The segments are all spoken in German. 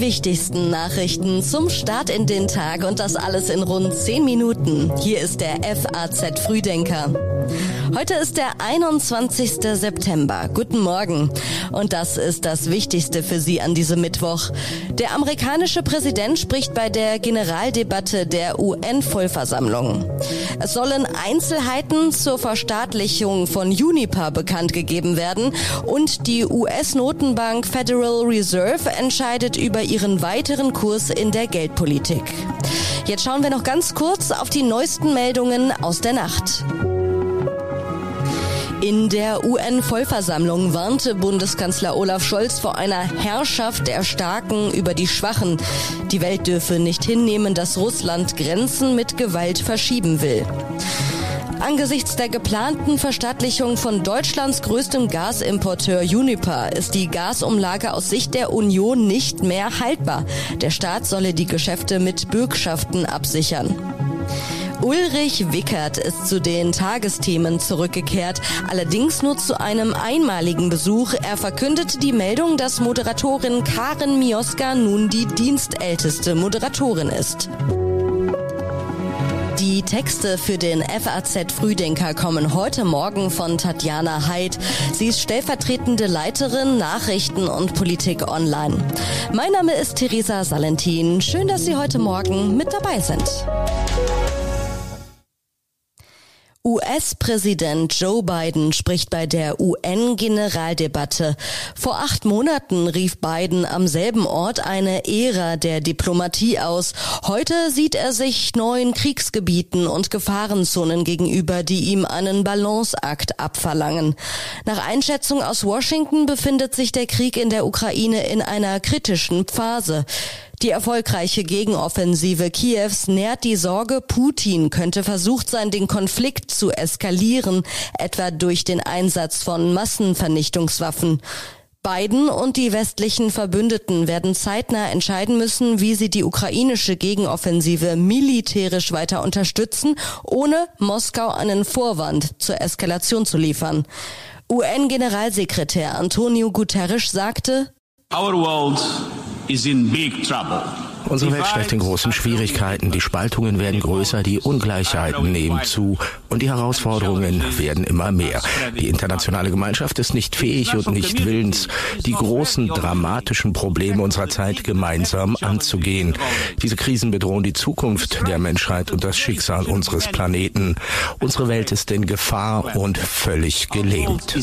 wichtigsten Nachrichten zum Start in den Tag und das alles in rund 10 Minuten. Hier ist der FAZ Frühdenker. Heute ist der 21. September. Guten Morgen. Und das ist das Wichtigste für Sie an diesem Mittwoch. Der amerikanische Präsident spricht bei der Generaldebatte der UN-Vollversammlung. Es sollen Einzelheiten zur Verstaatlichung von Unipa bekannt gegeben werden und die US-Notenbank Federal Reserve entscheidet über ihren weiteren Kurs in der Geldpolitik. Jetzt schauen wir noch ganz kurz auf die neuesten Meldungen aus der Nacht. In der UN-Vollversammlung warnte Bundeskanzler Olaf Scholz vor einer Herrschaft der Starken über die Schwachen. Die Welt dürfe nicht hinnehmen, dass Russland Grenzen mit Gewalt verschieben will. Angesichts der geplanten Verstaatlichung von Deutschlands größtem Gasimporteur Uniper ist die Gasumlage aus Sicht der Union nicht mehr haltbar. Der Staat solle die Geschäfte mit Bürgschaften absichern. Ulrich Wickert ist zu den Tagesthemen zurückgekehrt, allerdings nur zu einem einmaligen Besuch. Er verkündete die Meldung, dass Moderatorin Karen Mioska nun die dienstälteste Moderatorin ist. Die Texte für den FAZ Frühdenker kommen heute Morgen von Tatjana Heid. Sie ist stellvertretende Leiterin Nachrichten und Politik online. Mein Name ist Theresa Salentin. Schön, dass Sie heute Morgen mit dabei sind. US-Präsident Joe Biden spricht bei der UN-Generaldebatte. Vor acht Monaten rief Biden am selben Ort eine Ära der Diplomatie aus. Heute sieht er sich neuen Kriegsgebieten und Gefahrenzonen gegenüber, die ihm einen Balanceakt abverlangen. Nach Einschätzung aus Washington befindet sich der Krieg in der Ukraine in einer kritischen Phase. Die erfolgreiche Gegenoffensive Kiews nährt die Sorge, Putin könnte versucht sein, den Konflikt zu eskalieren, etwa durch den Einsatz von Massenvernichtungswaffen. Biden und die westlichen Verbündeten werden zeitnah entscheiden müssen, wie sie die ukrainische Gegenoffensive militärisch weiter unterstützen, ohne Moskau einen Vorwand zur Eskalation zu liefern. UN-Generalsekretär Antonio Guterres sagte, Our world is in big trouble. Unsere Welt steckt in großen Schwierigkeiten. Die Spaltungen werden größer, die Ungleichheiten nehmen zu und die Herausforderungen werden immer mehr. Die internationale Gemeinschaft ist nicht fähig und nicht willens, die großen dramatischen Probleme unserer Zeit gemeinsam anzugehen. Diese Krisen bedrohen die Zukunft der Menschheit und das Schicksal unseres Planeten. Unsere Welt ist in Gefahr und völlig gelähmt.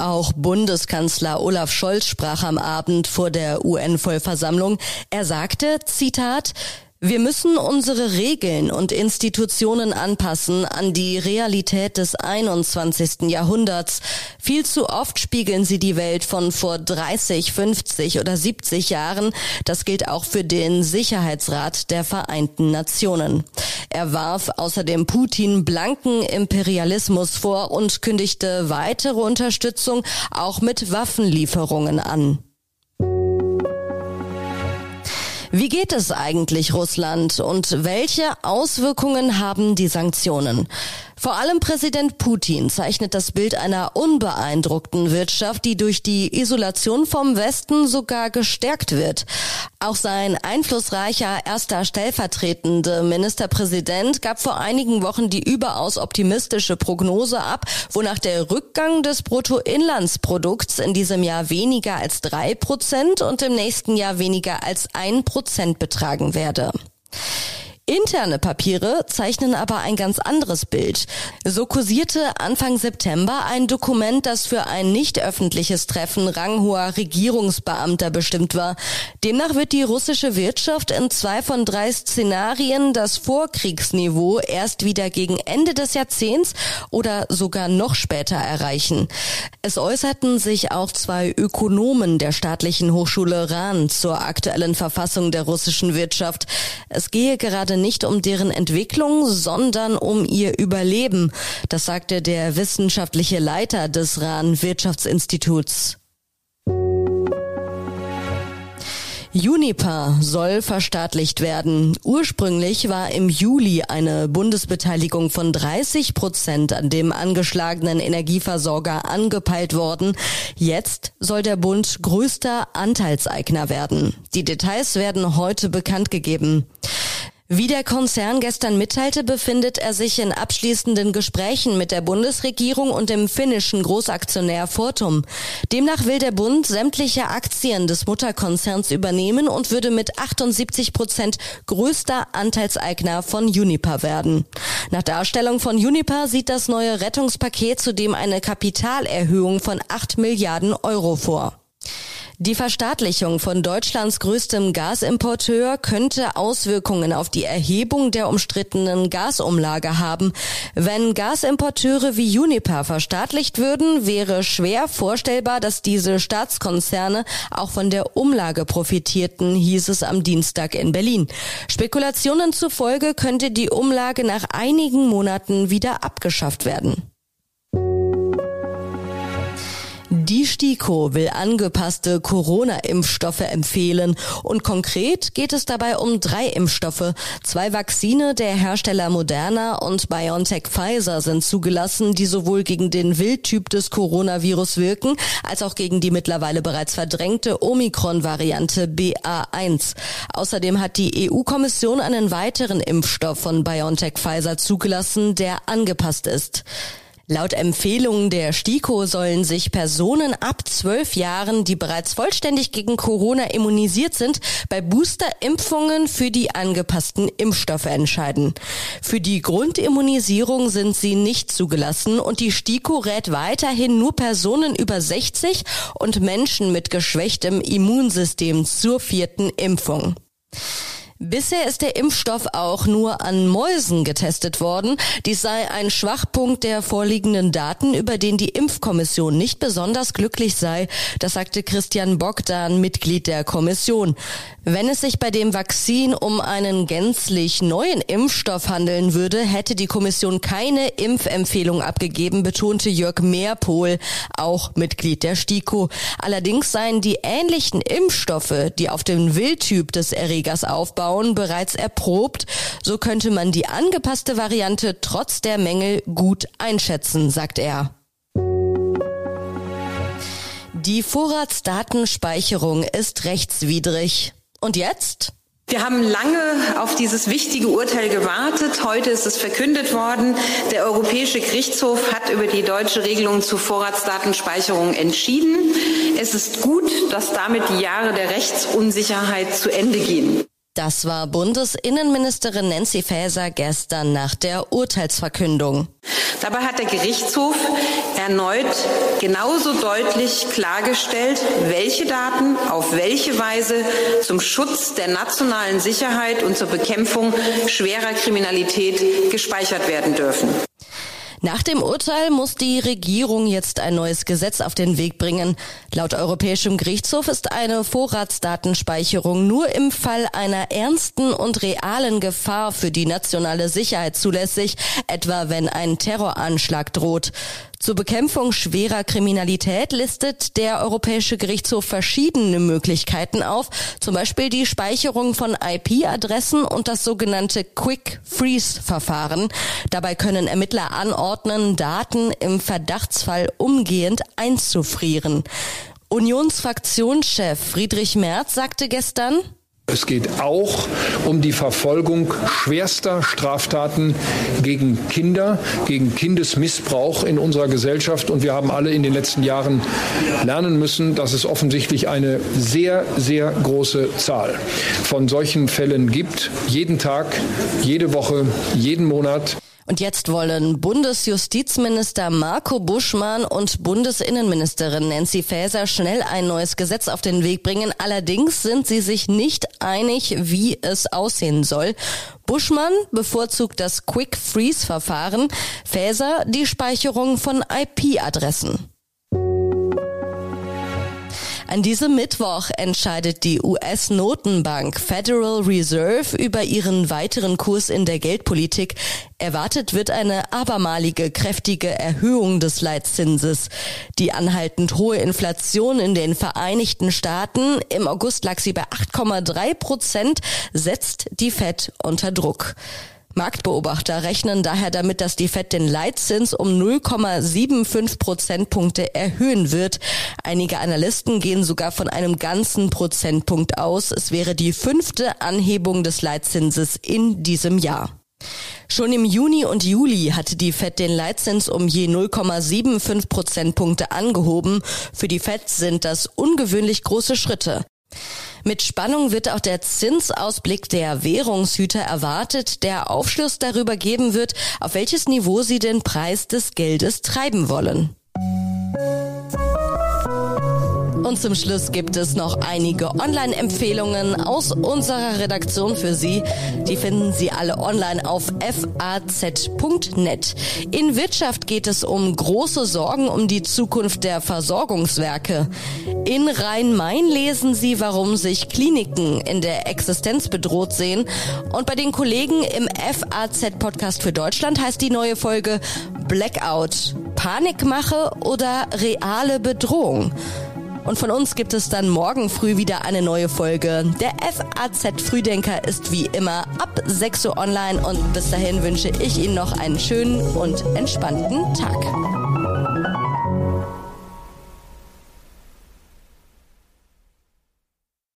Auch Bundeskanzler Olaf Scholz sprach am Abend vor der UN-Vollversammlung. Er sagte, Zitat, wir müssen unsere Regeln und Institutionen anpassen an die Realität des 21. Jahrhunderts. Viel zu oft spiegeln sie die Welt von vor 30, 50 oder 70 Jahren. Das gilt auch für den Sicherheitsrat der Vereinten Nationen. Er warf außerdem Putin blanken Imperialismus vor und kündigte weitere Unterstützung auch mit Waffenlieferungen an. Wie geht es eigentlich Russland und welche Auswirkungen haben die Sanktionen? Vor allem Präsident Putin zeichnet das Bild einer unbeeindruckten Wirtschaft, die durch die Isolation vom Westen sogar gestärkt wird. Auch sein einflussreicher erster stellvertretende Ministerpräsident gab vor einigen Wochen die überaus optimistische Prognose ab, wonach der Rückgang des Bruttoinlandsprodukts in diesem Jahr weniger als drei Prozent und im nächsten Jahr weniger als ein Prozent betragen werde. Interne Papiere zeichnen aber ein ganz anderes Bild. So kursierte Anfang September ein Dokument, das für ein nicht öffentliches Treffen ranghoher Regierungsbeamter bestimmt war. Demnach wird die russische Wirtschaft in zwei von drei Szenarien das Vorkriegsniveau erst wieder gegen Ende des Jahrzehnts oder sogar noch später erreichen. Es äußerten sich auch zwei Ökonomen der staatlichen Hochschule Rahn zur aktuellen Verfassung der russischen Wirtschaft. Es gehe gerade nicht um deren Entwicklung, sondern um ihr Überleben. Das sagte der wissenschaftliche Leiter des Rahn Wirtschaftsinstituts. Uniper soll verstaatlicht werden. Ursprünglich war im Juli eine Bundesbeteiligung von 30 Prozent an dem angeschlagenen Energieversorger angepeilt worden. Jetzt soll der Bund größter Anteilseigner werden. Die Details werden heute bekannt gegeben. Wie der Konzern gestern mitteilte, befindet er sich in abschließenden Gesprächen mit der Bundesregierung und dem finnischen Großaktionär Fortum. Demnach will der Bund sämtliche Aktien des Mutterkonzerns übernehmen und würde mit 78 Prozent größter Anteilseigner von Uniper werden. Nach Darstellung von Uniper sieht das neue Rettungspaket zudem eine Kapitalerhöhung von 8 Milliarden Euro vor. Die Verstaatlichung von Deutschlands größtem Gasimporteur könnte Auswirkungen auf die Erhebung der umstrittenen Gasumlage haben. Wenn Gasimporteure wie Uniper verstaatlicht würden, wäre schwer vorstellbar, dass diese Staatskonzerne auch von der Umlage profitierten, hieß es am Dienstag in Berlin. Spekulationen zufolge könnte die Umlage nach einigen Monaten wieder abgeschafft werden. STIKO will angepasste Corona-Impfstoffe empfehlen und konkret geht es dabei um drei Impfstoffe. Zwei Vakzine der Hersteller Moderna und BioNTech Pfizer sind zugelassen, die sowohl gegen den Wildtyp des Coronavirus wirken, als auch gegen die mittlerweile bereits verdrängte Omikron-Variante BA1. Außerdem hat die EU-Kommission einen weiteren Impfstoff von BioNTech Pfizer zugelassen, der angepasst ist. Laut Empfehlungen der STIKO sollen sich Personen ab zwölf Jahren, die bereits vollständig gegen Corona immunisiert sind, bei Boosterimpfungen für die angepassten Impfstoffe entscheiden. Für die Grundimmunisierung sind sie nicht zugelassen und die STIKO rät weiterhin nur Personen über 60 und Menschen mit geschwächtem Immunsystem zur vierten Impfung. Bisher ist der Impfstoff auch nur an Mäusen getestet worden. Dies sei ein Schwachpunkt der vorliegenden Daten, über den die Impfkommission nicht besonders glücklich sei. Das sagte Christian Bogdan, Mitglied der Kommission. Wenn es sich bei dem Vakzin um einen gänzlich neuen Impfstoff handeln würde, hätte die Kommission keine Impfempfehlung abgegeben, betonte Jörg Mehrpohl, auch Mitglied der STIKO. Allerdings seien die ähnlichen Impfstoffe, die auf den Wildtyp des Erregers aufbauen, Frauen bereits erprobt. So könnte man die angepasste Variante trotz der Mängel gut einschätzen, sagt er. Die Vorratsdatenspeicherung ist rechtswidrig. Und jetzt? Wir haben lange auf dieses wichtige Urteil gewartet. Heute ist es verkündet worden. Der Europäische Gerichtshof hat über die deutsche Regelung zur Vorratsdatenspeicherung entschieden. Es ist gut, dass damit die Jahre der Rechtsunsicherheit zu Ende gehen. Das war Bundesinnenministerin Nancy Faeser gestern nach der Urteilsverkündung. Dabei hat der Gerichtshof erneut genauso deutlich klargestellt, welche Daten auf welche Weise zum Schutz der nationalen Sicherheit und zur Bekämpfung schwerer Kriminalität gespeichert werden dürfen. Nach dem Urteil muss die Regierung jetzt ein neues Gesetz auf den Weg bringen. Laut Europäischem Gerichtshof ist eine Vorratsdatenspeicherung nur im Fall einer ernsten und realen Gefahr für die nationale Sicherheit zulässig, etwa wenn ein Terroranschlag droht. Zur Bekämpfung schwerer Kriminalität listet der Europäische Gerichtshof verschiedene Möglichkeiten auf, zum Beispiel die Speicherung von IP-Adressen und das sogenannte Quick Freeze-Verfahren. Dabei können Ermittler anordnen, Daten im Verdachtsfall umgehend einzufrieren. Unionsfraktionschef Friedrich Merz sagte gestern, es geht auch um die Verfolgung schwerster Straftaten gegen Kinder, gegen Kindesmissbrauch in unserer Gesellschaft. Und wir haben alle in den letzten Jahren lernen müssen, dass es offensichtlich eine sehr, sehr große Zahl von solchen Fällen gibt. Jeden Tag, jede Woche, jeden Monat. Und jetzt wollen Bundesjustizminister Marco Buschmann und Bundesinnenministerin Nancy Faeser schnell ein neues Gesetz auf den Weg bringen. Allerdings sind sie sich nicht einig, wie es aussehen soll. Buschmann bevorzugt das Quick Freeze Verfahren, Faeser die Speicherung von IP-Adressen. An diesem Mittwoch entscheidet die US-Notenbank Federal Reserve über ihren weiteren Kurs in der Geldpolitik. Erwartet wird eine abermalige kräftige Erhöhung des Leitzinses. Die anhaltend hohe Inflation in den Vereinigten Staaten, im August lag sie bei 8,3 Prozent, setzt die Fed unter Druck. Marktbeobachter rechnen daher damit, dass die Fed den Leitzins um 0,75 Prozentpunkte erhöhen wird. Einige Analysten gehen sogar von einem ganzen Prozentpunkt aus. Es wäre die fünfte Anhebung des Leitzinses in diesem Jahr. Schon im Juni und Juli hatte die Fed den Leitzins um je 0,75 Prozentpunkte angehoben. Für die Fed sind das ungewöhnlich große Schritte. Mit Spannung wird auch der Zinsausblick der Währungshüter erwartet, der Aufschluss darüber geben wird, auf welches Niveau sie den Preis des Geldes treiben wollen. Und zum Schluss gibt es noch einige Online-Empfehlungen aus unserer Redaktion für Sie. Die finden Sie alle online auf faz.net. In Wirtschaft geht es um große Sorgen um die Zukunft der Versorgungswerke. In Rhein-Main lesen Sie, warum sich Kliniken in der Existenz bedroht sehen. Und bei den Kollegen im FAZ-Podcast für Deutschland heißt die neue Folge Blackout. Panikmache oder reale Bedrohung? Und von uns gibt es dann morgen früh wieder eine neue Folge. Der FAZ Frühdenker ist wie immer ab 6 Uhr online und bis dahin wünsche ich Ihnen noch einen schönen und entspannten Tag.